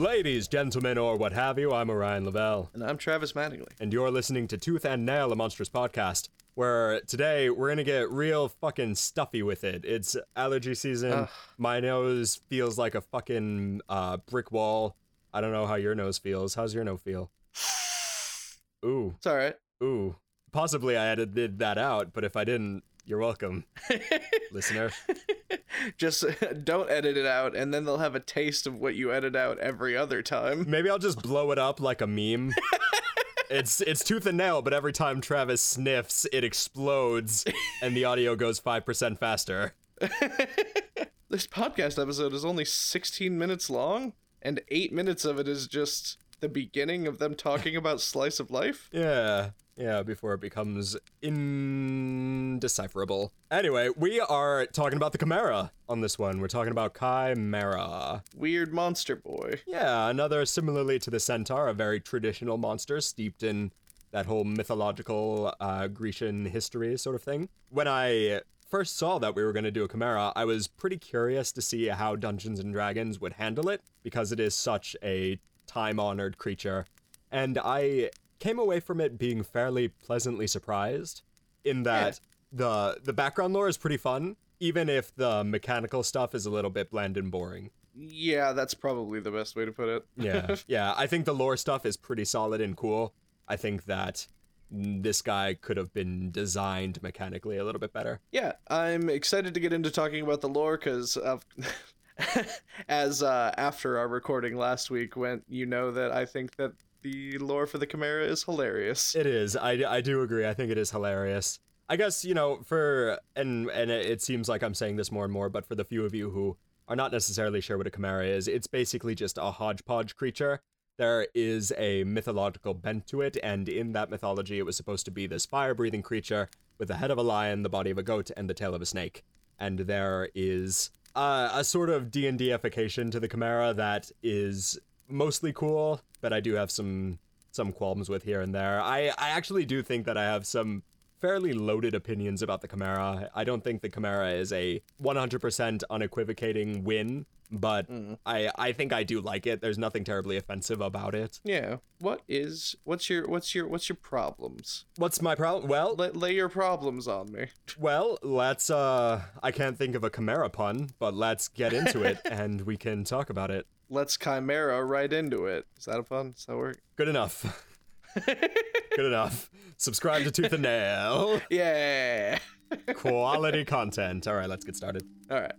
Ladies, gentlemen, or what have you, I'm Orion Lavelle, And I'm Travis Mattingly. and you're listening to Tooth and Nail, a monstrous podcast, where today we're gonna get real fucking stuffy with it. It's allergy season. My nose feels like a fucking uh, brick wall. I don't know how your nose feels. How's your nose feel? Ooh, It's all right. ooh. Possibly I edited that out, but if I didn't, you're welcome, listener. Just don't edit it out, and then they'll have a taste of what you edit out every other time. Maybe I'll just blow it up like a meme. it's it's tooth and nail, but every time Travis sniffs, it explodes and the audio goes five percent faster. This podcast episode is only 16 minutes long, and eight minutes of it is just the beginning of them talking about slice of life. Yeah. Yeah, before it becomes indecipherable. Anyway, we are talking about the Chimera on this one. We're talking about Chimera. Weird monster boy. Yeah, another similarly to the centaur, a very traditional monster steeped in that whole mythological uh, Grecian history sort of thing. When I first saw that we were going to do a chimera, I was pretty curious to see how Dungeons and Dragons would handle it because it is such a time honored creature. And I came away from it being fairly pleasantly surprised in that the the background lore is pretty fun even if the mechanical stuff is a little bit bland and boring. Yeah, that's probably the best way to put it. Yeah, yeah. I think the lore stuff is pretty solid and cool. I think that this guy could have been designed mechanically a little bit better. Yeah, I'm excited to get into talking about the lore because. as uh, after our recording last week went, you know that I think that the lore for the Chimera is hilarious. It is. I, I do agree. I think it is hilarious. I guess you know for and and it seems like I'm saying this more and more, but for the few of you who are not necessarily sure what a chimera is, it's basically just a hodgepodge creature. There is a mythological bent to it, and in that mythology, it was supposed to be this fire-breathing creature with the head of a lion, the body of a goat, and the tail of a snake. And there is uh, a sort of D and Dification to the chimera that is mostly cool, but I do have some some qualms with here and there. I I actually do think that I have some fairly loaded opinions about the Chimera. I don't think the Chimera is a 100% unequivocating win, but I I think I do like it. There's nothing terribly offensive about it. Yeah. What is what's your what's your what's your problems? What's my problem? Well, Let lay your problems on me. well, let's uh I can't think of a Chimera pun, but let's get into it and we can talk about it. Let's chimera right into it. Is that a pun? Does that work? Good enough. Good enough. Subscribe to Tooth and Nail. Yeah. Quality content. All right, let's get started. All right.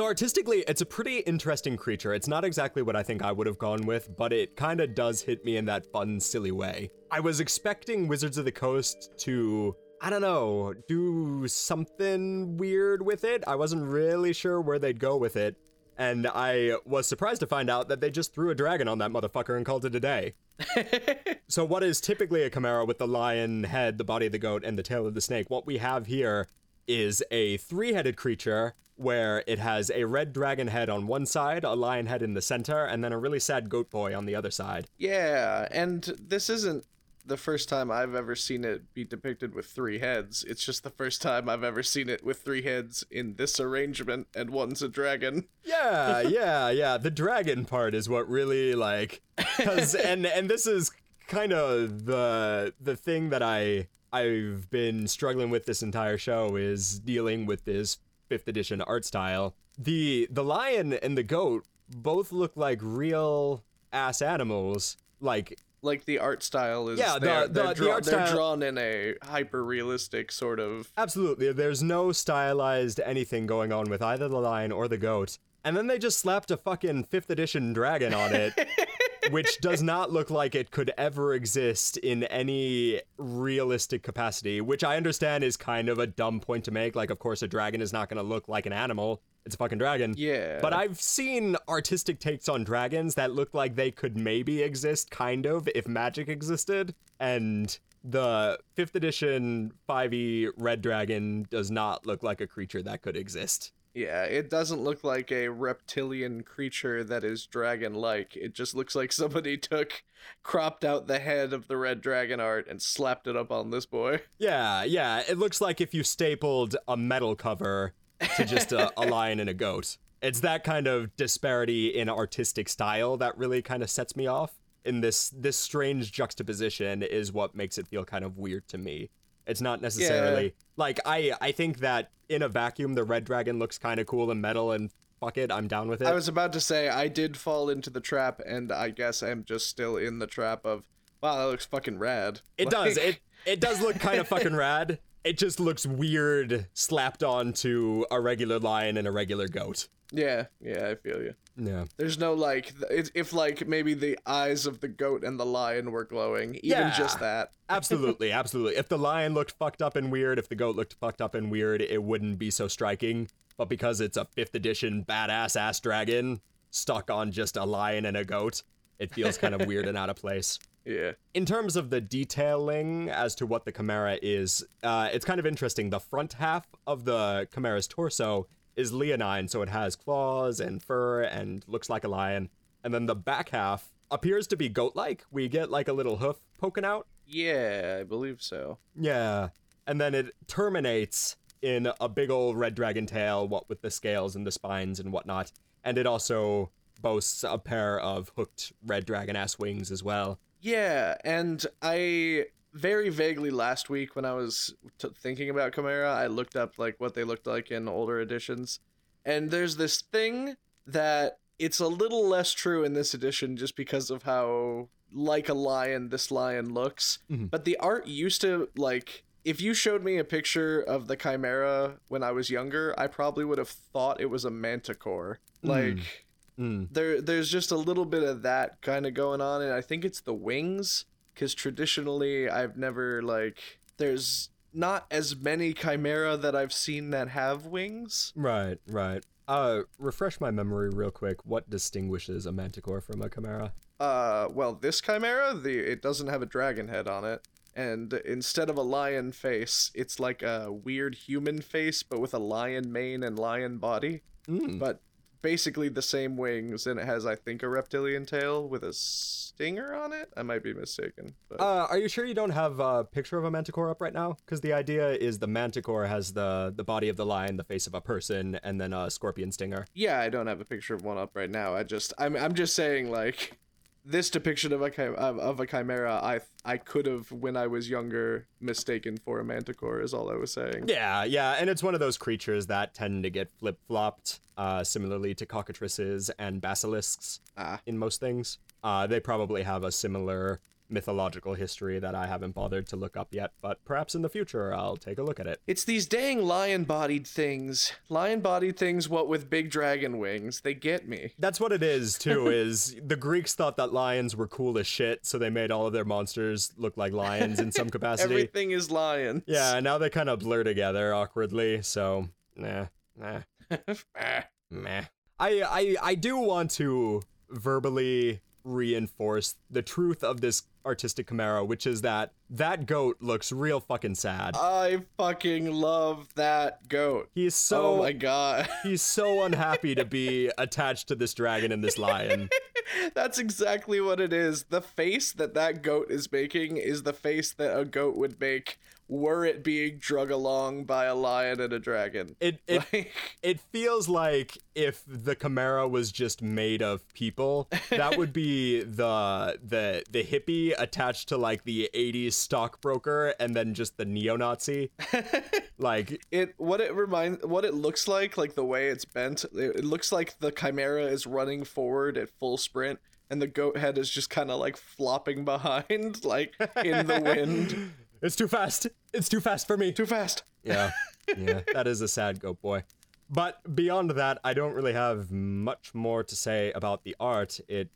So artistically, it's a pretty interesting creature. It's not exactly what I think I would have gone with, but it kind of does hit me in that fun, silly way. I was expecting Wizards of the Coast to, I don't know, do something weird with it. I wasn't really sure where they'd go with it. And I was surprised to find out that they just threw a dragon on that motherfucker and called it a day. So, what is typically a chimera with the lion head, the body of the goat, and the tail of the snake? What we have here is a three headed creature where it has a red dragon head on one side, a lion head in the center, and then a really sad goat boy on the other side. Yeah, and this isn't the first time I've ever seen it be depicted with three heads. It's just the first time I've ever seen it with three heads in this arrangement, and one's a dragon. Yeah, yeah, yeah. The dragon part is what really like cuz and and this is kind of the the thing that I I've been struggling with this entire show is dealing with this 5th edition art style. The the lion and the goat both look like real ass animals. Like Like the art style is Yeah, the- they're, the- they're, the draw- art they're drawn in a hyper realistic sort of Absolutely. There's no stylized anything going on with either the lion or the goat. And then they just slapped a fucking 5th edition dragon on it, which does not look like it could ever exist in any realistic capacity, which I understand is kind of a dumb point to make. Like, of course, a dragon is not going to look like an animal. It's a fucking dragon. Yeah. But I've seen artistic takes on dragons that look like they could maybe exist, kind of, if magic existed. And the 5th edition 5e red dragon does not look like a creature that could exist. Yeah, it doesn't look like a reptilian creature that is dragon like. It just looks like somebody took, cropped out the head of the red dragon art and slapped it up on this boy. Yeah, yeah. It looks like if you stapled a metal cover to just a, a lion and a goat. It's that kind of disparity in artistic style that really kind of sets me off. In this this strange juxtaposition is what makes it feel kind of weird to me. It's not necessarily Yeah. like I I think that in a vacuum the red dragon looks kind of cool and metal and fuck it, I'm down with it. I was about to say I did fall into the trap, and I guess I'm just still in the trap of wow, that looks fucking rad. It Like- does. It it does look kind of fucking rad. It just looks weird slapped onto a regular lion and a regular goat. Yeah, yeah, I feel you. Yeah. There's no like, it's if like maybe the eyes of the goat and the lion were glowing, even Yeah. just that. Absolutely, absolutely. If the lion looked fucked up and weird, if the goat looked fucked up and weird, it wouldn't be so striking. But because it's a 5th edition badass ass dragon stuck on just a lion and a goat, it feels kind of weird and out of place. Yeah. in terms of the detailing as to what the chimera is, uh, it's kind of interesting. The front half of the chimera's torso is leonine, so it has claws and fur and looks like a lion. And then the back half appears to be goat-like. We get like a little hoof poking out. Yeah, I believe so. Yeah, and then it terminates in a big old red dragon tail, what with the scales and the spines and whatnot. And it also boasts a pair of hooked red dragon ass wings as well. Yeah, and I very vaguely last week when I was t- thinking about Chimera, I looked up like what they looked like in older editions, and there's this thing that it's a little less true in this edition just because of how like a lion this lion looks. Mhm. But the art used to like if you showed me a picture of the chimera when I was younger, I probably would have thought it was a manticore. Like Mm. there there's just a little bit of that kind of going on and i think it's the wings because traditionally i've never like there's not as many chimera that i've seen that have wings Right, right. Uh, refresh my memory real quick. What distinguishes a manticore from a chimera? uh well this chimera the it doesn't have a dragon head on it and instead of a lion face it's like a weird human face but with a lion mane and lion body Mm. but basically the same wings and it has i think a reptilian tail with a stinger on it i might be mistaken but Uh, are you sure you don't have a picture of a manticore up right now? Because the idea is the manticore has the the body of the lion, the face of a person, and then a scorpion stinger. Yeah, I don't have a picture of one up right now. I just I'm I'm just saying like this depiction of a of a chimera I I could have when I was younger mistaken for a manticore is all I was saying. Yeah, yeah, and it's one of those creatures that tend to get flip flopped, uh, similarly to cockatrices and basilisks Ah. in most things. Uh, they probably have a similar mythological history that I haven't bothered to look up yet, but perhaps in the future I'll take a look at it. It's these dang lion-bodied things. Lion-bodied things what with big dragon wings. They get me. That's what it is too. Is the Greeks thought that lions were cool as shit, so they made all of their monsters look like lions in some capacity. Everything is lions. Yeah, and now they kind of blur together awkwardly. So, nah, nah, Ah. meh. I, I, I do want to verbally reinforce the truth of this artistic chimera, which is that that goat looks real fucking sad. I fucking love that goat. He's so oh my god. he's so unhappy to be attached to this dragon and this lion. That's exactly what it is. The face that that goat is making is the face that a goat would make were it being drug along by a lion and a dragon. It it Like, it feels like if the chimera was just made of people that would be the the the hippie attached to like the 80s stockbroker and then just the neo-nazi like it what it reminds what it looks like, like the way it's bent. It, it looks like the chimera is running forward at full sprint, and the goat head is just kind of like flopping behind, like in the wind. it's too fast it's too fast for me Too fast. yeah yeah that is a sad goat boy but beyond that i don't really have much more to say about the art it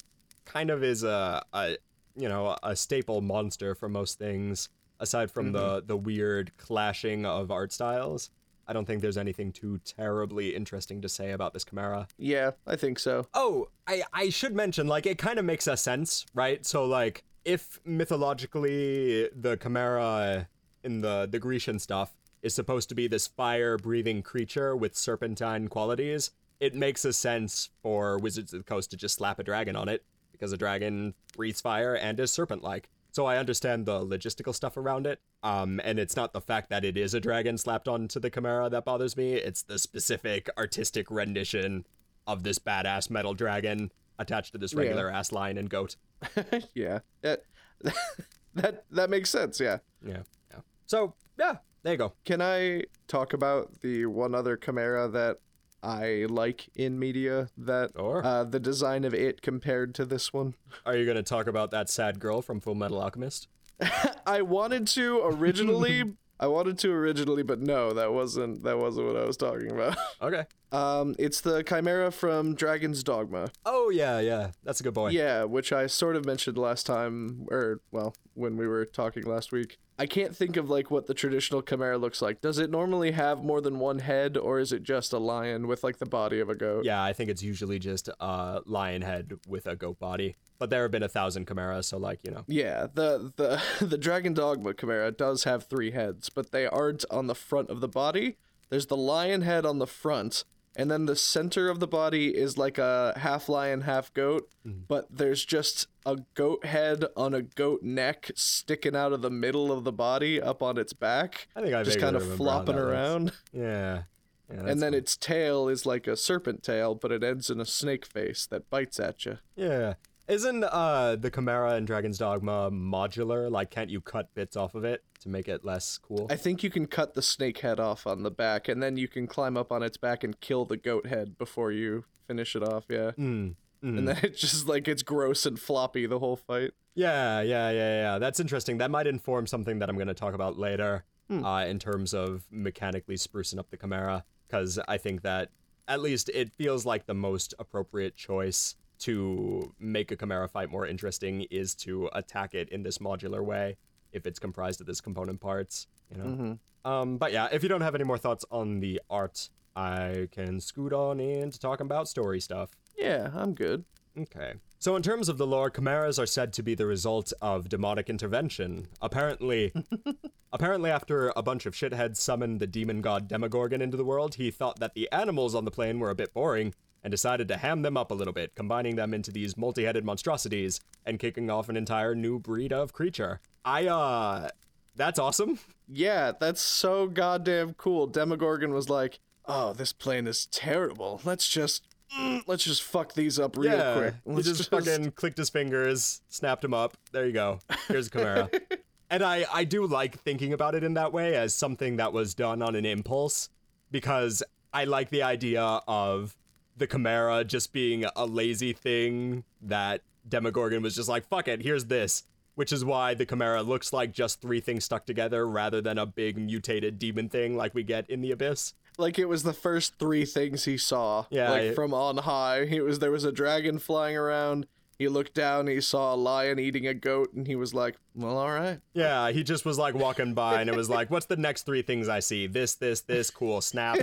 kind of is a, a you know a staple monster for most things aside from the mm-hmm. the weird clashing of art styles i don't think there's anything too terribly interesting to say about this chimera Yeah, I think so. Oh, I I should mention like it kind of makes a sense, right? So like if mythologically the chimera in the the Grecian stuff is supposed to be this fire breathing creature with serpentine qualities, it makes a sense for Wizards of the Coast to just slap a dragon on it because a dragon breathes fire and is serpent like. So I understand the logistical stuff around it. Um, and it's not the fact that it is a dragon slapped onto the Chimera that bothers me. It's the specific artistic rendition of this badass metal dragon attached to this regular ass lion and goat. yeah. That, that that makes sense, yeah. Yeah. Yeah. So yeah, there you go. Can I talk about the one other Chimera that I like in media that Sure. uh, the design of it compared to this one? Are you gonna talk about that sad girl from Full Metal Alchemist? I wanted to originally. I wanted to originally, but no, that wasn't that wasn't what I was talking about. Okay. Um, it's the Chimera from Dragon's Dogma. Oh yeah, yeah. That's a good boy. Yeah, which I sort of mentioned last time, or well, when we were talking last week. I can't think of like what the traditional chimera looks like. Does it normally have more than one head, or is it just a lion with like the body of a goat? Yeah, I think it's usually just a lion head with a goat body. But there have been a thousand chimeras, so like you know. Yeah, the the the Dragon Dogma Chimera does have three heads, but they aren't on the front of the body. There's the lion head on the front, and then the center of the body is like a half lion, half goat, mm-hmm. but there's just a goat head on a goat neck sticking out of the middle of the body up on its back, I think I just kind of flopping around. Yeah. yeah And then cool. its tail is like a serpent tail, but it ends in a snake face that bites at you. Yeah. Isn't uh the Chimera in Dragon's Dogma modular? Like can't you cut bits off of it to make it less cool? I think you can cut the snake head off on the back, and then you can climb up on its back and kill the goat head before you finish it off. Yeah, Mm, mm. and then it just like it's gross and floppy the whole fight. Yeah, yeah, yeah, yeah. That's interesting. That might inform something that I'm going to talk about later Hmm. uh, in terms of mechanically sprucing up the Chimera, because I think that at least it feels like the most appropriate choice to make a Chimera fight more interesting is to attack it in this modular way if it's comprised of this component parts, you know? Mm-hmm. Um, but yeah, if you don't have any more thoughts on the art, I can scoot on into talking about story stuff. Yeah, I'm good. Okay. So, in terms of the lore, chimeras are said to be the result of demonic intervention. Apparently, apparently, after a bunch of shitheads summoned the demon god Demogorgon into the world, he thought that the animals on the plane were a bit boring and decided to ham them up a little bit, combining them into these multi-headed monstrosities and kicking off an entire new breed of creature. I uh, that's awesome. Yeah, that's so goddamn cool. Demogorgon was like, "Oh, this plane is terrible. Let's just." mm, Let's just fuck these up real yeah, quick. he Let's just, fucking clicked his fingers, snapped him up. There you go. Here's a Chimera. and I, I do like thinking about it in that way as something that was done on an impulse because I like the idea of the Chimera just being a lazy thing that Demogorgon was just like, fuck it, here's this. Which is why the Chimera looks like just three things stuck together rather than a big mutated demon thing like we get in the Abyss. like it was the first three things he saw. Yeah, like from on high. It was there was a dragon flying around. He looked down. He saw a lion eating a goat, and he was like, "Well, all right." Yeah, he just was like walking by and it was like, what's the next three things I see? This, this, this, cool, snap.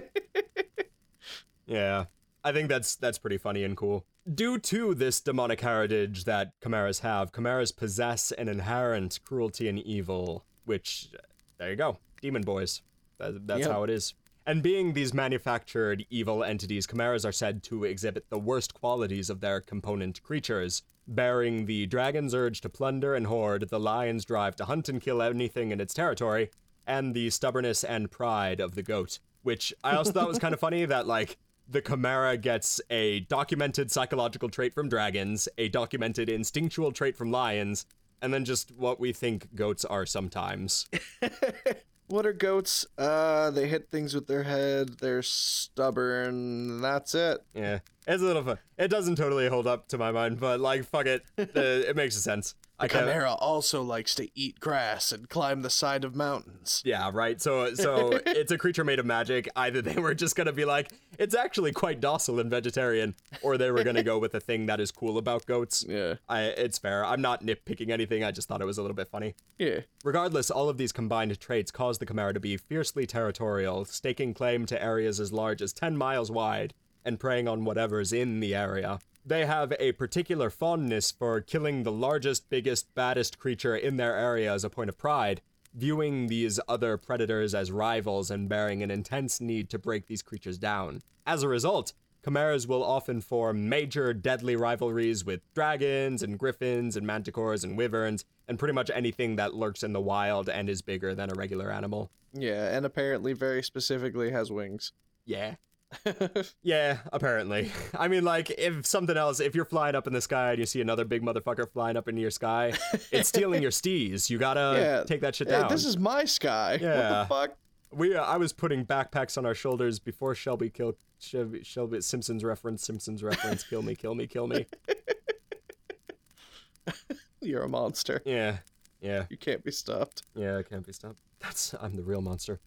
yeah. I think that's that's pretty funny and cool. Due to this demonic heritage that chimeras have, chimeras possess an inherent cruelty and evil, which there you go. Demon boys. That, that's Yep. how it is. And being these manufactured evil entities, chimeras are said to exhibit the worst qualities of their component creatures, bearing the dragon's urge to plunder and hoard, the lion's drive to hunt and kill anything in its territory, and the stubbornness and pride of the goat. Which I also thought was kind of funny that, like, the chimera gets a documented psychological trait from dragons, a documented instinctual trait from lions, and then just what we think goats are sometimes. What are goats? Uh, they hit things with their head. They're stubborn. That's it. Yeah, it's a little fun. It doesn't totally hold up to my mind, but like, fuck it, uh, it makes sense. I can't. Chimera also likes to eat grass and climb the side of mountains. Yeah, right. So, so it's a creature made of magic. Either they were just gonna be like, it's actually quite docile and vegetarian, or they were gonna go with a thing that is cool about goats. Yeah. I, it's fair. I'm not nitpicking anything. I just thought it was a little bit funny. Yeah. Regardless, all of these combined traits cause the Chimera to be fiercely territorial, staking claim to areas as large as 10 miles wide and preying on whatever's in the area. They have a particular fondness for killing the largest, biggest, baddest creature in their area as a point of pride, viewing these other predators as rivals and bearing an intense need to break these creatures down. As a result, chimeras will often form major deadly rivalries with dragons and griffins and manticores and wyverns and pretty much anything that lurks in the wild and is bigger than a regular animal. Yeah, and apparently very specifically has wings. Yeah. Yeah, apparently. I mean, like, if something else, if you're flying up in the sky and you see another big motherfucker flying up into your sky, it's stealing your stees. You gotta Yeah. take that shit Hey, down. this is my sky. Yeah. What the fuck? We, uh, I was putting backpacks on our shoulders before Shelby killed Shelby, Shelby Simpsons reference, Simpsons reference, kill me, kill me, kill me. You're a monster. Yeah, yeah, You can't be stopped. yeah, I can't be stopped. That's, I'm the real monster.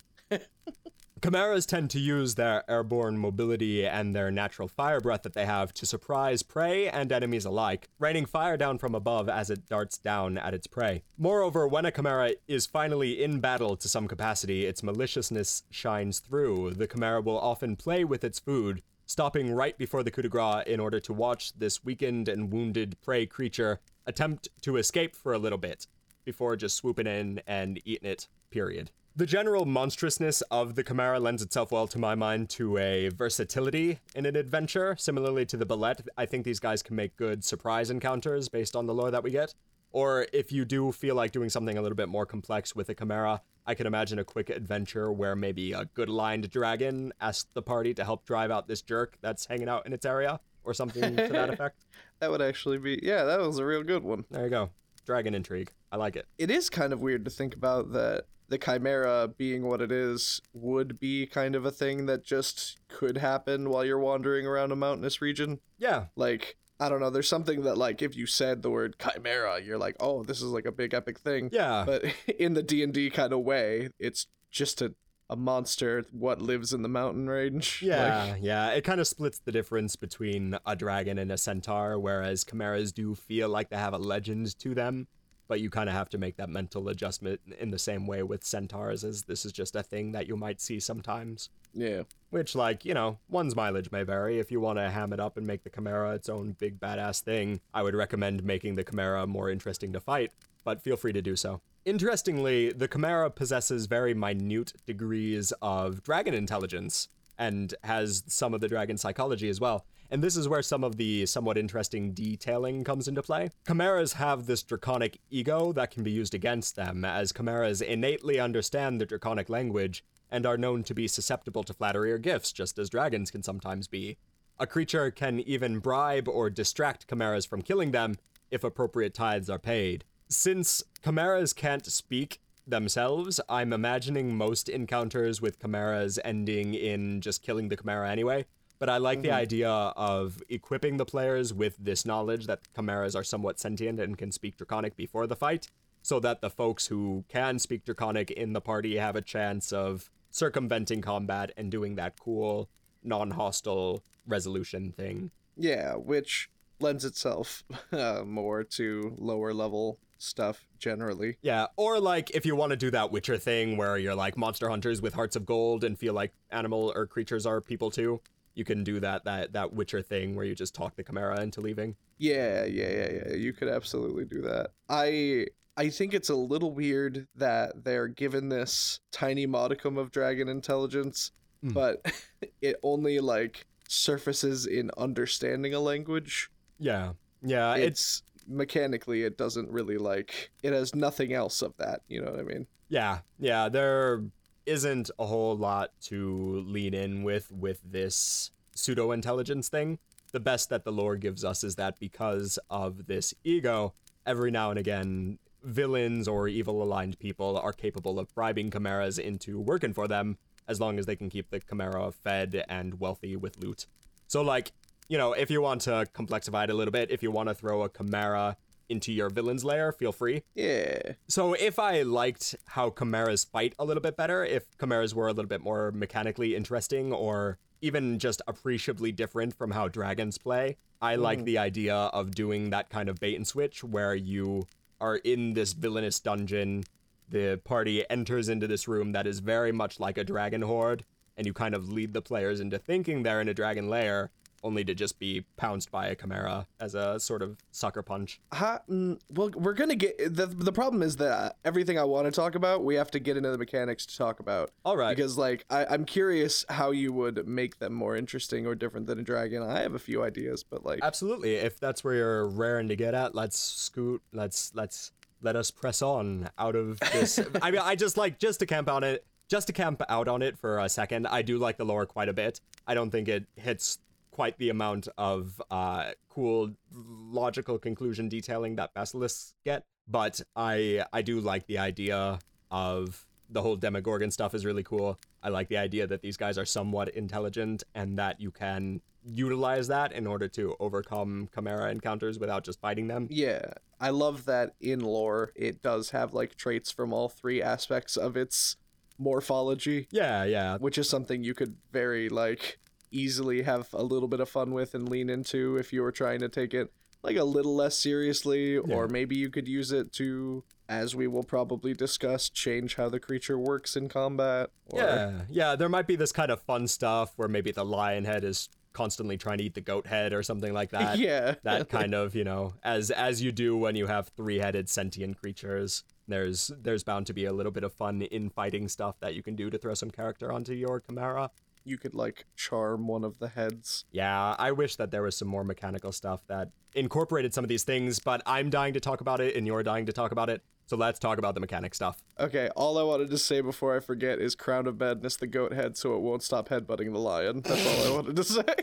Chimeras tend to use their airborne mobility and their natural fire breath that they have to surprise prey and enemies alike, raining fire down from above as it darts down at its prey. Moreover, when a chimera is finally in battle to some capacity, its maliciousness shines through. The chimera will often play with its food, stopping right before the coup de grace in order to watch this weakened and wounded prey creature attempt to escape for a little bit before just swooping in and eating it, period. The general monstrousness of the Chimera lends itself well, to my mind, to a versatility in an adventure. Similarly to the Bulette, I think these guys can make good surprise encounters based on the lore that we get. Or if you do feel like doing something a little bit more complex with a Chimera, I can imagine a quick adventure where maybe a good aligned dragon asks the party to help drive out this jerk that's hanging out in its area, or something to that effect. That would actually be yeah, that was a real good one. There you go. Dragon intrigue. I like it. It is kind of weird to think about that the chimera being what it is would be kind of a thing that just could happen while you're wandering around a mountainous region. Yeah, Like I don't know, there's something that like if you said the word chimera, you're like, "Oh, this is like a big epic thing." yeah. But in the D&D kind of way, it's just a a monster what lives in the mountain range. Yeah, Like, yeah. It kind of splits the difference between a dragon and a centaur, whereas chimeras do feel like they have a legend to them, but you kind of have to make that mental adjustment in the same way with centaurs, as this is just a thing that you might see sometimes. yeah. Which, like, you know, one's mileage may vary. If you want to ham it up and make the chimera its own big badass thing, I would recommend making the chimera more interesting to fight, but feel free to do so. Interestingly, the chimera possesses very minute degrees of dragon intelligence and has some of the dragon psychology as well. And this is where some of the somewhat interesting detailing comes into play. Chimeras have this draconic ego that can be used against them, as chimeras innately understand the draconic language and are known to be susceptible to flattery or gifts, just as dragons can sometimes be. A creature can even bribe or distract chimeras from killing them if appropriate tithes are paid. Since chimeras can't speak themselves, I'm imagining most encounters with chimeras ending in just killing the chimera anyway. But I like the idea of equipping the players with this knowledge that chimeras are somewhat sentient and can speak Draconic before the fight, so that the folks who can speak Draconic in the party have a chance of circumventing combat and doing that cool, non hostile resolution thing. Yeah, which lends itself uh, more to lower level stuff generally. Yeah, or like if you want to do that Witcher thing where you're like monster hunters with hearts of gold and feel like animal or creatures are people too, you can do that that that Witcher thing where you just talk the chimera into leaving. Yeah, yeah, yeah, yeah. You could absolutely do that. I I think it's a little weird that they're given this tiny modicum of dragon intelligence, Mm. but it only like surfaces in understanding a language. Yeah. Yeah, it's It's mechanically it doesn't really like it has nothing else of that, you know what I mean? yeah. Yeah, there isn't a whole lot to lean in with with this pseudo intelligence thing. The best that the lore gives us is that because of this ego, every now and again villains or evil aligned people are capable of bribing chimeras into working for them as long as they can keep the chimera fed and wealthy with loot. So like, you know, if you want to complexify it a little bit, if you want to throw a chimera into your villain's lair, feel free. Yeah. So if I liked how chimeras fight a little bit better, if chimeras were a little bit more mechanically interesting or even just appreciably different from how dragons play, I like mm. the idea of doing that kind of bait and switch where you are in this villainous dungeon, the party enters into this room that is very much like a dragon horde, and you kind of lead the players into thinking they're in a dragon lair, only to just be pounced by a chimera as a sort of sucker punch. Ha, mm, well, we're gonna get the the problem is that everything I want to talk about, we have to get into the mechanics to talk about. All right. Because like I, I'm curious how you would make them more interesting or different than a dragon. I have a few ideas, but like Absolutely. If that's where you're raring to get at, let's scoot. Let's let's let us press on out of this. I mean, I just like just to camp on it. Just to camp out on it for a second. I do like the lore quite a bit. I don't think it hits quite the amount of uh, cool logical conclusion detailing that basilisks get, but I I do like the idea of the whole Demogorgon stuff is really cool. I like the idea that these guys are somewhat intelligent and that you can utilize that in order to overcome Chimera encounters without just fighting them. yeah, I love that in lore it does have like traits from all three aspects of its morphology, Yeah, yeah. which is something you could very like easily have a little bit of fun with and lean into if you were trying to take it like a little less seriously or maybe you could use it to as we will probably discuss change how the creature works in combat or Yeah, yeah. There might be this kind of fun stuff where maybe the lion head is constantly trying to eat the goat head or something like that. yeah that kind of you know as as you do when you have three-headed sentient creatures there's there's bound to be a little bit of fun infighting stuff that you can do to throw some character onto your chimera you could like charm one of the heads. Yeah i wish that there was some more mechanical stuff that incorporated some of these things but i'm dying to talk about it and you're dying to talk about it. So let's talk about the mechanic stuff. Okay all i wanted to say before i forget is crown of madness the goat head so it won't stop headbutting the lion. That's all i wanted to say.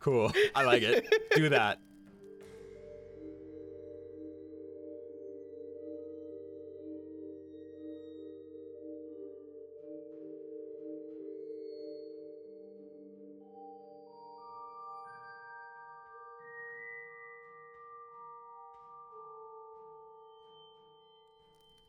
Cool. I like it. Do that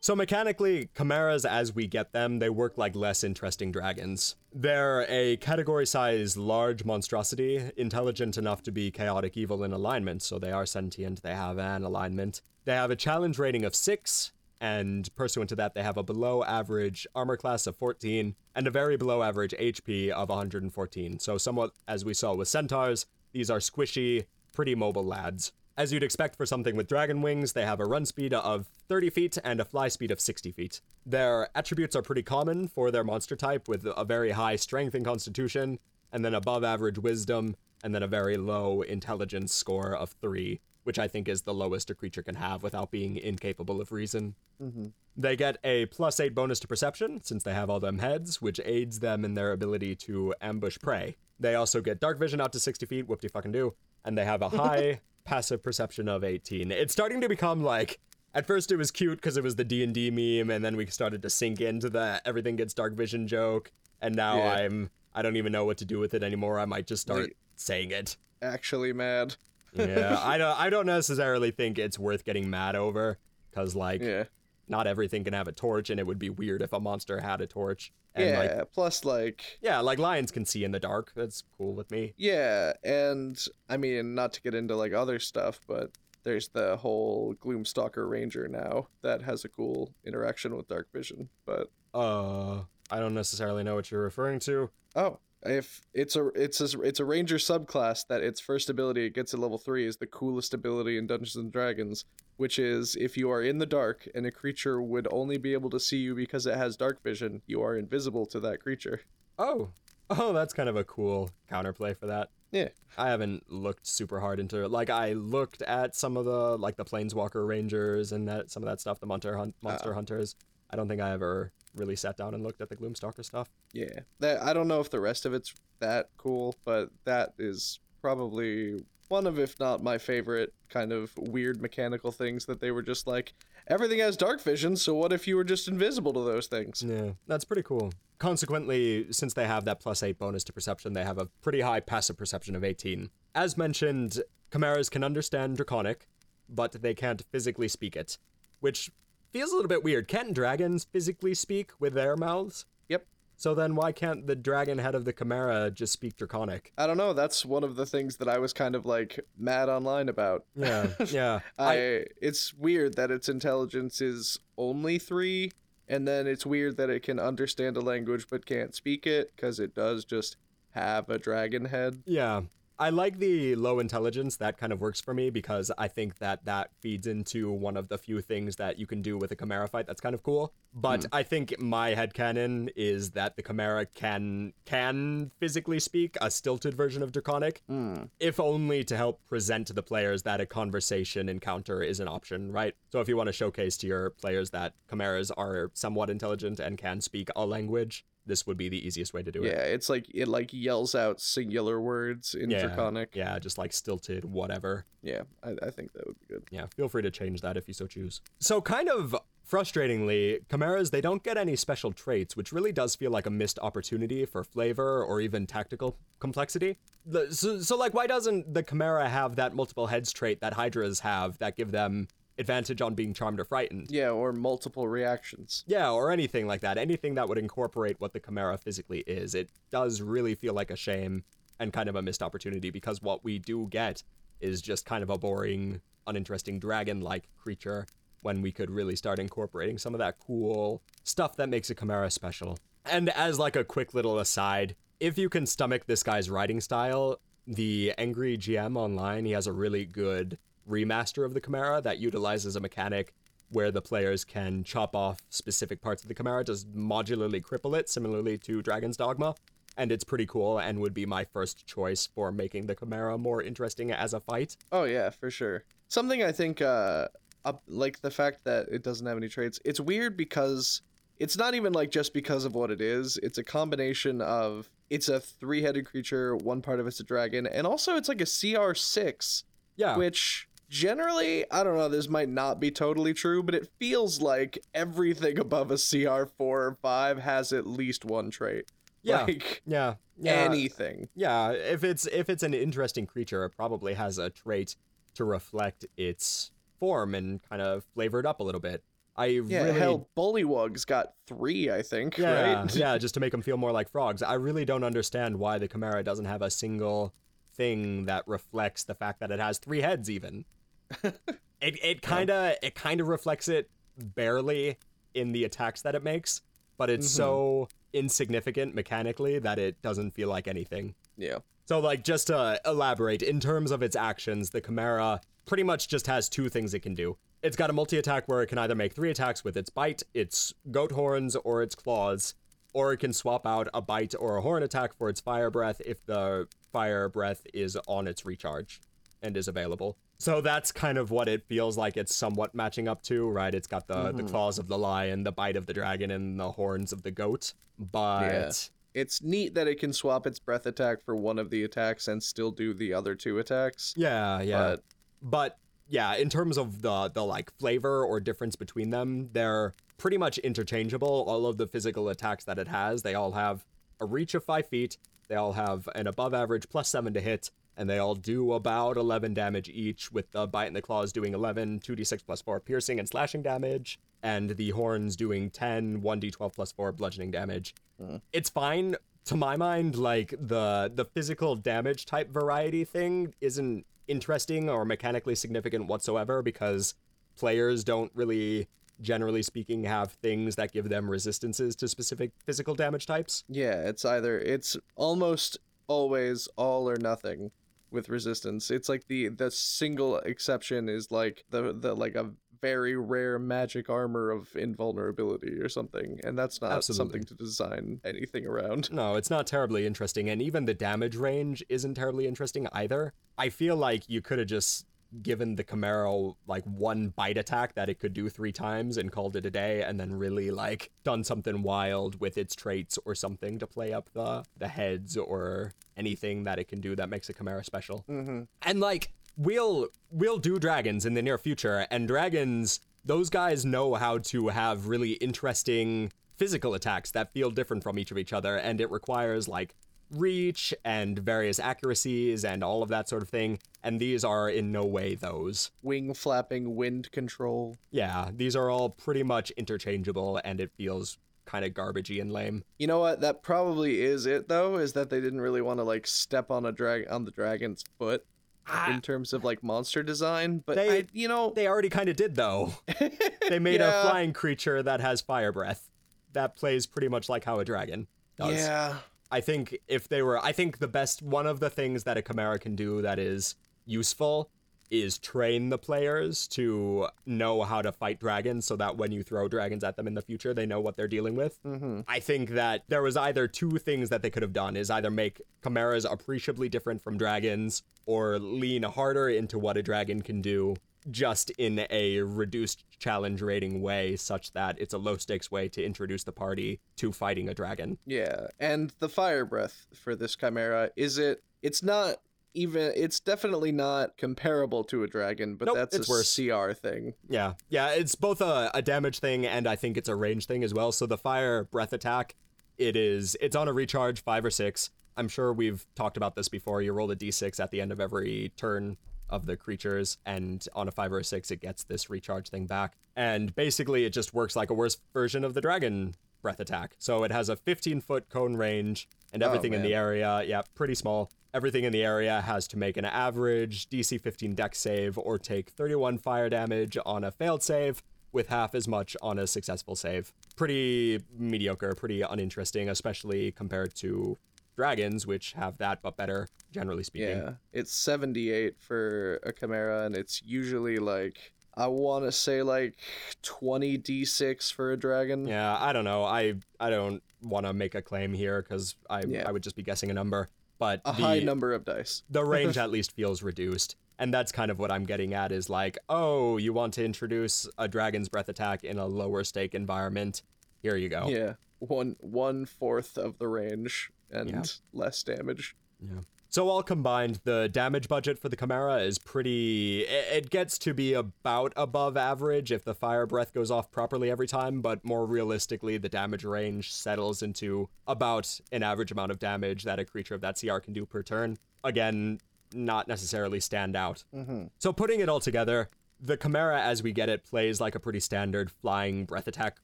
So mechanically, chimeras as we get them, they work like less interesting dragons. They're a category size large monstrosity, intelligent enough to be chaotic evil in alignment, so they are sentient, they have an alignment. They have a challenge rating of 6, and pursuant to that, they have a below average armor class of 14 and a very below average HP of 114. So, somewhat as we saw with centaurs, these are squishy, pretty mobile lads. As you'd expect for something with dragon wings, they have a run speed of 30 feet and a fly speed of 60 feet. Their attributes are pretty common for their monster type, with a very high strength and constitution, and then above average wisdom, and then a very low intelligence score of 3, which I think is the lowest a creature can have without being incapable of reason. Mm-hmm. They get a plus 8 bonus to perception, since they have all them heads, which aids them in their ability to ambush prey. They also get dark vision out to 60 feet, whoop de fucking do, and they have a high passive perception of 18. It's starting to become like at first it was cute because it was the D&D meme and then we started to sink into the everything gets dark vision joke and now Yeah. I'm I don't even know what to do with it anymore. I might just start Like- saying it. actually mad Yeah, I don't I don't necessarily think it's worth getting mad over cuz like yeah not everything can have a torch and it would be weird if a monster had a torch. And yeah like plus like yeah, like lions can see in the dark. That's cool with me. Yeah, and I mean, not to get into like other stuff, but there's the whole Gloomstalker Ranger now that has a cool interaction with Dark Vision. But Uh I don't necessarily know what you're referring to. oh, if it's a it's a it's a Ranger subclass that its first ability it gets at level three is the coolest ability in Dungeons and Dragons, which is if you are in the dark and a creature would only be able to see you because it has dark vision, you are invisible to that creature. Oh. Oh, that's kind of a cool counterplay for that. Yeah. I haven't looked super hard into it. Like I looked at some of the like the Planeswalker Rangers and that some of that stuff, the Monster Hunt, Monster Ah. Hunters. I don't think I ever really sat down and looked at the Gloomstalker stuff. Yeah, that I don't know if the rest of it's that cool, but that is probably one of, if not my favorite, kind of weird mechanical things that they were just like, everything has dark vision, so what if you were just invisible to those things? Yeah, that's pretty cool. Consequently, since they have that plus 8 bonus to perception, they have a pretty high passive perception of 18. As mentioned, chimeras can understand draconic, but they can't physically speak it, which feels a little bit weird. Can't dragons physically speak with their mouths? Yep. So then why can't the dragon head of the chimera just speak draconic? I don't know. That's one of the things that I was kind of like mad online about. Yeah, yeah. I, it's weird that its intelligence is only three, and then it's weird that it can understand a language but can't speak it because it does just have a dragon head. Yeah. I like the low intelligence. That kind of works for me because I think that that feeds into one of the few things that you can do with a Chimera fight that's kind of cool. But hmm. I think my head headcanon is that the Chimera can can physically speak a stilted version of Draconic, hmm. if only to help present to the players that a conversation encounter is an option, right? So if you want to showcase to your players that Chimeras are somewhat intelligent and can speak a language, this would be the easiest way to do it. Yeah, it's like it like yells out singular words in Yeah, Draconic. Yeah, just like stilted, whatever. Yeah, I, I think that would be good. Yeah, feel free to change that if you so choose. So, kind of frustratingly, Chimeras, they don't get any special traits, which really does feel like a missed opportunity for flavor or even tactical complexity. The, so, so, like, why doesn't the Chimera have that multiple heads trait that Hydras have that give them advantage on being charmed or frightened? Yeah, or multiple reactions. Yeah, or anything like that. Anything that would incorporate what the Chimera physically is. It does really feel like a shame and kind of a missed opportunity because what we do get is just kind of a boring, uninteresting dragon like creature when we could really start incorporating some of that cool stuff that makes a Chimera special. And as like a quick little aside, if you can stomach this guy's writing style, the Angry GM online, he has a really good remaster of the Chimera that utilizes a mechanic where the players can chop off specific parts of the Chimera, just modularly cripple it, similarly to Dragon's Dogma. And it's pretty cool and would be my first choice for making the Chimera more interesting as a fight. Oh yeah, for sure. Something I think, uh, up, like the fact that it doesn't have any traits. It's weird because it's not even like just because of what it is. It's a combination of it's a three-headed creature. One part of it's a dragon, and also it's like a CR six, Yeah. which generally I don't know. This might not be totally true, but it feels like everything above a CR four or five has at least one trait. Yeah. Like yeah. Yeah. anything. Yeah, if it's if it's an interesting creature, it probably has a trait to reflect its form and kind of flavor it up a little bit. I Yeah, really hell, Bullywug's got three, I think, yeah, right? yeah, just to make them feel more like frogs. I really don't understand why the Chimera doesn't have a single thing that reflects the fact that it has three heads even. it it kind of it kind of reflects it barely in the attacks that it makes, but it's so mm-hmm. insignificant mechanically that it doesn't feel like anything. Yeah. So, like, just to elaborate, in terms of its actions, the Chimera pretty much just has two things it can do. It's got a multi attack where it can either make three attacks with its bite, its goat horns, or its claws, or it can swap out a bite or a horn attack for its fire breath if the fire breath is on its recharge and is available. So that's kind of what it feels like it's somewhat matching up to, right? It's got the, the mm-hmm. claws of the lion, the bite of the dragon, and the horns of the goat. But Yeah. It's neat that it can swap its breath attack for one of the attacks and still do the other two attacks. Yeah, yeah. But But yeah, in terms of the the like flavor or difference between them, they're pretty much interchangeable. All of the physical attacks that it has, they all have a reach of five feet. They all have an above average plus seven to hit, and they all do about 11 damage each, with the bite and the claws doing 11, 2d6 plus 4 piercing and slashing damage, and the horns doing 10, 1d12 plus 4 bludgeoning damage. Mm-hmm. It's fine to my mind. Like the the physical damage type variety thing isn't interesting or mechanically significant whatsoever because players don't really generally speaking have things that give them resistances to specific physical damage types yeah, it's either it's almost always all or nothing with resistance. It's like the the single exception is like the the like a very rare magic armor of invulnerability or something, and that's not Absolutely. something to design anything around. No, it's not terribly interesting, and even the damage range isn't terribly interesting either. I feel like you could have just given the Chimera like one bite attack that it could do three times and called it a day, and then really like done something wild with its traits or something to play up the the heads or anything that it can do that makes a Chimera special. Mm-hmm. And like we'll we'll do dragons in the near future and dragons those guys know how to have really interesting physical attacks that feel different from each of each other and it requires like reach and various accuracies and all of that sort of thing and these are in no way those Wing flapping, wind control. yeah these are all pretty much interchangeable and it feels kind of garbagey and lame You know what? That probably is it though. Is that they didn't really want to like step on a drag on the dragon's foot ah. in terms of like monster design. But They- I, you know, they already kind of did though they made Yeah. a flying creature that has fire breath that plays pretty much like how a dragon does yeah, I think if they were, I think the best one of the things that a Chimera can do that is useful is train the players to know how to fight dragons so that when you throw dragons at them in the future they know what they're dealing with Mm-hmm. i think that there was either two things that they could have done is either make chimeras appreciably different from dragons or lean harder into what a dragon can do just in a reduced challenge rating way such that it's a low stakes way to introduce the party to fighting a dragon Yeah, and the fire breath for this chimera is it? It's not even. It's definitely not comparable to a dragon, but Nope, that's it's a worse. CR thing. Yeah, yeah, it's both a, a damage thing and I think it's a range thing as well. So the fire breath attack, it is it's on a recharge five or six. I'm sure we've talked about this before. You roll a d6 at the end of every turn of the creatures, and on a five or a six, it gets this recharge thing back. And basically, it just works like a worse version of the dragon breath attack. So it has a 15 foot cone range, and Oh, everything in the area, yeah, pretty small. Everything in the area has to make an average DC 15 Dex save or take 31 fire damage on a failed save, with half as much on a successful save. Pretty mediocre, pretty uninteresting, especially compared to dragons, which have that but better, generally speaking. Yeah, it's 78 for a chimera, and it's usually like I want to say like 20 d6 for a dragon. Yeah, I don't know. I I don't want to make a claim here because I Yeah. I would just be guessing a number. But a the, high number of dice. the range at least feels reduced. And that's kind of what I'm getting at is like, oh, you want to introduce a dragon's breath attack in a lower stake environment. Here you go. Yeah, one one fourth of the range and Yeah. less damage. Yeah. So all combined, the damage budget for the Chimera is pretty. It gets to be about above average if the fire breath goes off properly every time, but more realistically, the damage range settles into about an average amount of damage that a creature of that CR can do per turn. Again, not necessarily stand out. Mm-hmm. So putting it all together, the Chimera as we get it plays like a pretty standard flying breath attack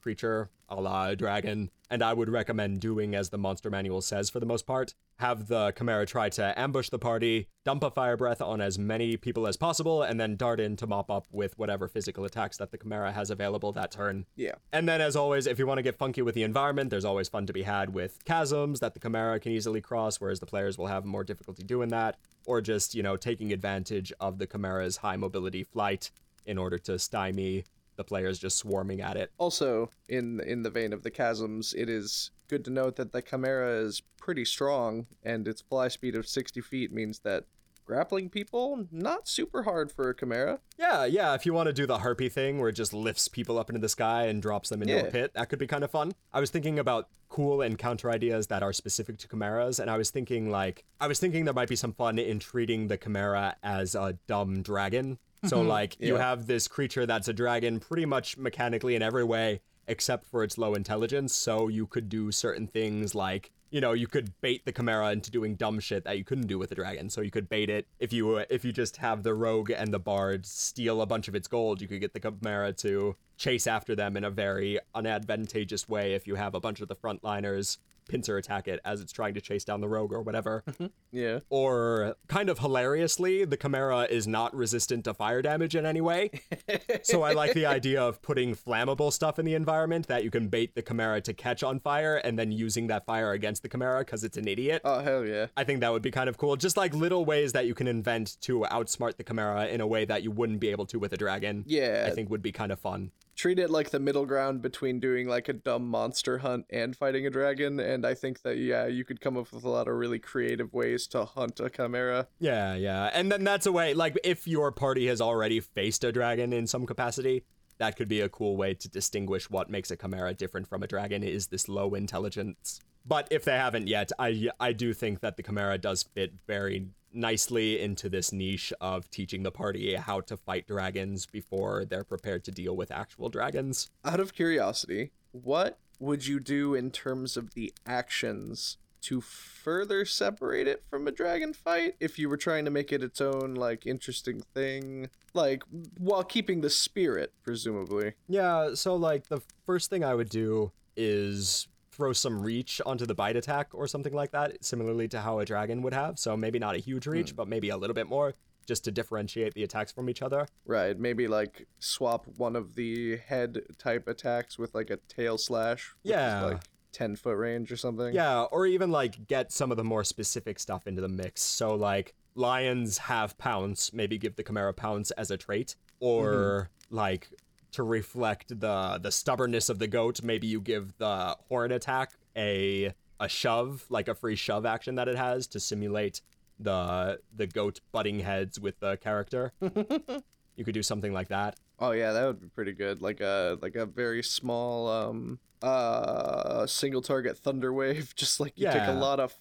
creature, a la dragon, and I would recommend doing as the monster manual says for the most part. Have the Chimera try to ambush the party, dump a fire breath on as many people as possible, and then dart in to mop up with whatever physical attacks that the Chimera has available that turn. Yeah. And then, as always, if you want to get funky with the environment, there's always fun to be had with chasms that the Chimera can easily cross, whereas the players will have more difficulty doing that, or just, you know, taking advantage of the Chimera's high mobility flight in order to stymie the players just swarming at it. Also, in in the vein of the chasms, it is good to note that the chimera is pretty strong, and its fly speed of 60 feet means that grappling people not super hard for a chimera. Yeah, yeah, if you want to do the harpy thing where it just lifts people up into the sky and drops them into a pit, that could be kind of fun. I was thinking about cool and counter ideas that are specific to chimeras, and I was thinking like I was thinking there might be some fun in treating the chimera as a dumb dragon. So mm-hmm. like you have this creature that's a dragon pretty much mechanically in every way except for its low intelligence, so you could do certain things like you know, you could bait the chimera into doing dumb shit that you couldn't do with a dragon. So you could bait it. If you uh, if you just have the rogue and the bard steal a bunch of its gold, you could get the chimera to chase after them in a very unadvantageous way if you have a bunch of the frontliners pincer attack it as it's trying to chase down the rogue or whatever. Mm-hmm. Yeah. or kind of hilariously, the chimera is not resistant to fire damage in any way. so I like the idea of putting flammable stuff in the environment that you can bait the chimera to catch on fire and then using that fire against the chimera because it's an idiot. Oh hell yeah. I think that would be kind of cool. Just like little ways that you can invent to outsmart the chimera in a way that you wouldn't be able to with a dragon. Yeah. I think would be kind of fun. treat it like the middle ground between doing like a dumb monster hunt and fighting a dragon and i think that yeah you could come up with a lot of really creative ways to hunt a chimera Yeah, yeah. And then that's a way, like, if your party has already faced a dragon in some capacity, that could be a cool way to distinguish what makes a chimera different from a dragon is this low intelligence. But if they haven't yet, I I do think that the chimera does fit very nicely into this niche of teaching the party how to fight dragons before they're prepared to deal with actual dragons. out of curiosity what would you do in terms of the actions to further separate it from a dragon fight? If you were trying to make it its own like interesting thing like while keeping the spirit presumably. Yeah, so like the first thing I would do is throw some reach onto the bite attack or something like that, similarly to how a dragon would have. So maybe not a huge reach, hmm. but maybe a little bit more, just to differentiate the attacks from each other. right maybe like swap one of the head type attacks with like a tail slash Yeah. like 10 foot range or something. Yeah, or even like get some of the more specific stuff into the mix. So like lions have pounce, maybe give the chimera pounce as a trait, or mm-hmm. like to reflect the the stubbornness of the goat, maybe you give the horn attack a a shove, like a free shove action that it has to simulate the the goat butting heads with the character. you could do something like that. Oh yeah, that would be pretty good. Like a like a very small um uh single target thunder wave. Just like you take a lot of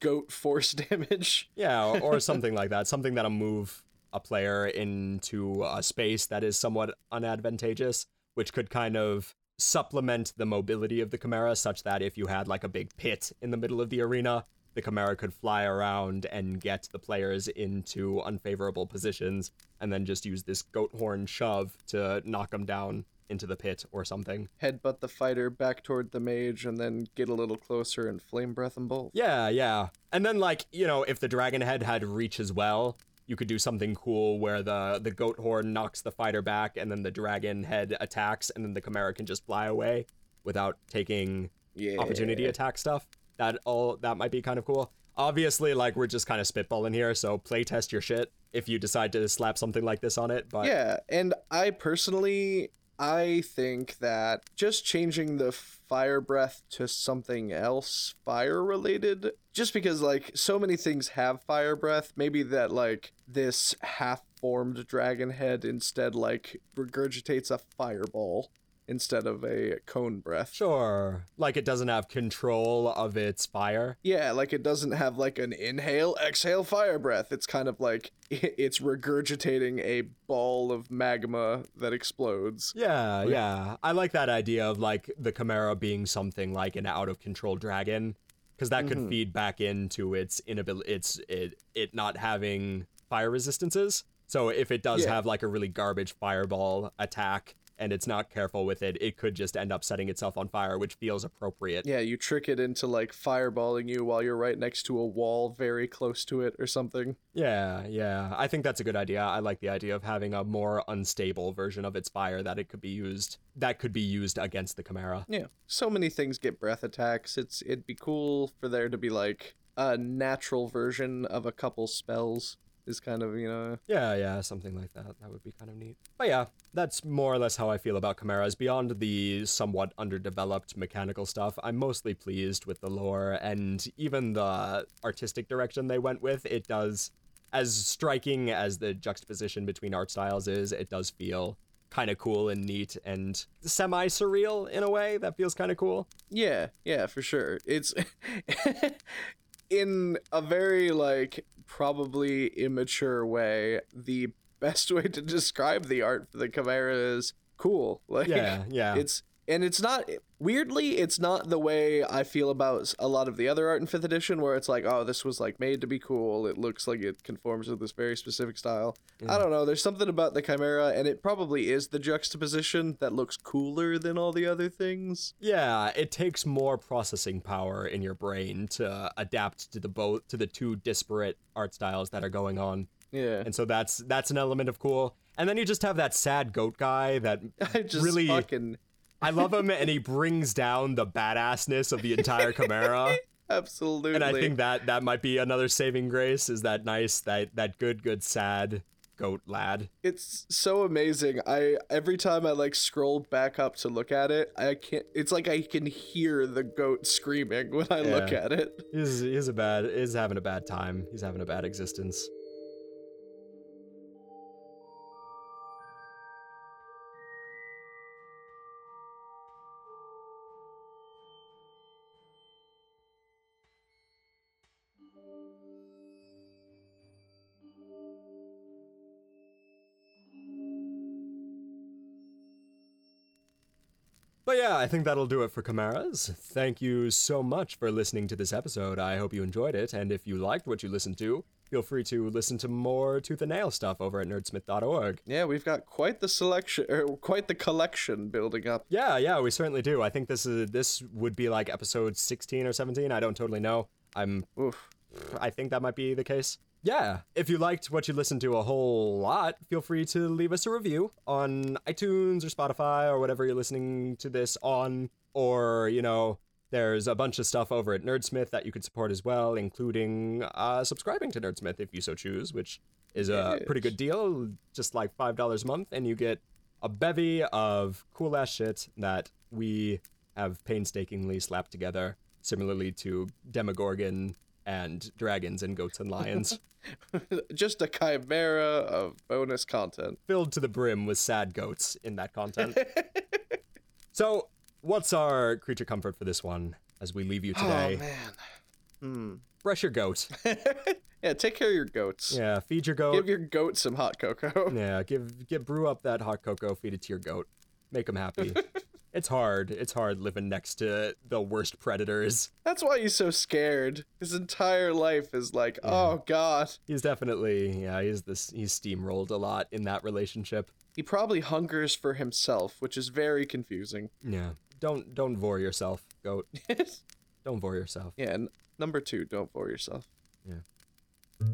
goat force damage. Yeah, or, or something like that. Something that'll move a player into a space that is somewhat unadvantageous, which could kind of supplement the mobility of the Chimera, such that if you had like a big pit in the middle of the arena, the Chimera could fly around and get the players into unfavorable positions, and then just use this goat horn shove to knock them down into the pit or something. Headbutt the fighter back toward the mage and then get a little closer and flame breath them both. Yeah, yeah. And then like, you know, if the dragon head had reach as well, you could do something cool where the the goat horn knocks the fighter back and then the dragon head attacks and then the chimera can just fly away without taking Yeah. opportunity attack stuff. That all that might be kind of cool. Obviously, like we're just kind of spitballing here, so play test your shit if you decide to slap something like this on it. But Yeah, and I personally I think that just changing the fire breath to something else fire related just because like so many things have fire breath, maybe that like this half formed dragon head instead like regurgitates a fireball instead of a cone breath. sure, like it doesn't have control of its fire. Yeah, like it doesn't have like an inhale, exhale, fire breath. It's kind of like it's regurgitating a ball of magma that explodes. Yeah, yeah. I like that idea of like the Chimera being something like an out of control dragon because that could mm-hmm. feed back into its inability its it it not having fire resistances. So if it does Yeah. have like a really garbage fireball attack and it's not careful with it, it could just end up setting itself on fire, which feels appropriate. Yeah, you trick it into like fireballing you while you're right next to a wall very close to it or something. Yeah, yeah. I think that's a good idea. I like the idea of having a more unstable version of its fire that it could be used that could be used against the Chimera. Yeah. So many things get breath attacks. It's it'd be cool for there to be like a natural version of a couple spells is kind of, you know, Yeah, yeah, something like that. That would be kind of neat. But yeah, that's more or less how I feel about Chimeras. Beyond the somewhat underdeveloped mechanical stuff, I'm mostly pleased with the lore and even the artistic direction they went with. It does, as striking as the juxtaposition between art styles is, it does feel kind of cool and neat and semi surreal in a way that feels kind of cool. Yeah, yeah, for sure. It's in a very like probably immature way. The best way to describe the art for the Chimera is cool. Like Yeah, yeah. it's and it's not weirdly it's not the way I feel about a lot of the other art in 5th edition where it's like oh this was like made to be cool. It looks like it conforms with this very specific style. I mm. don't know, there's something about the Chimera and it probably is the juxtaposition that looks cooler than all the other things. Yeah, it takes more processing power in your brain to adapt to the both to the two disparate art styles that are going on. Yeah. And so that's that's an element of cool. And then you just have that sad goat guy that I just really fucking I love him and he brings down the badassness of the entire Chimera. absolutely. and I think that that might be another saving grace is that nice that that good good sad goat lad. it's so amazing. I every time I like scroll back up to look at it, I can't. It's like I can hear the goat screaming when I look at it. He's he's a bad is having a bad time. He's having a bad existence. I think that'll do it for Chimeras. Thank you so much for listening to this episode. I hope you enjoyed it, and if you liked what you listened to, feel free to listen to more Tooth and Nail stuff over at nerdsmith.org. Yeah, we've got quite the selection, or quite the collection building up. Yeah, yeah, we certainly do. I think this is this would be like episode 16 or 17. I don't totally know. I'm Oof. I think that might be the case. Yeah, if you liked what you listened to a whole lot, feel free to leave us a review on iTunes or Spotify or whatever you're listening to this on, or, you know, There's a bunch of stuff over at Nerdsmith that you could support as well, including uh, subscribing to Nerdsmith if you so choose, which is a pretty good deal, just like $5 a month, and you get a bevy of cool ass shit that we have painstakingly slapped together, similarly to Demogorgon and dragons and goats and lions, Just a chimera of bonus content. filled to the brim with sad goats in that content. so, what's our creature comfort for this one as we leave you today? Oh man. Hmm. Brush your goat. Yeah, take care of your goats. Yeah, feed your goat. Give your goat some hot cocoa. Yeah, give give brew up that hot cocoa, feed it to your goat, make them happy. It's hard. It's hard living next to the worst predators. That's why he's so scared. His entire life is like, oh god. He's definitely yeah. He's this. He's steamrolled a lot in that relationship. He probably hungers for himself, which is very confusing. Yeah. Don't don't vore yourself, goat. Don't vore yourself. yeah, and number two, don't bore yourself. Yeah.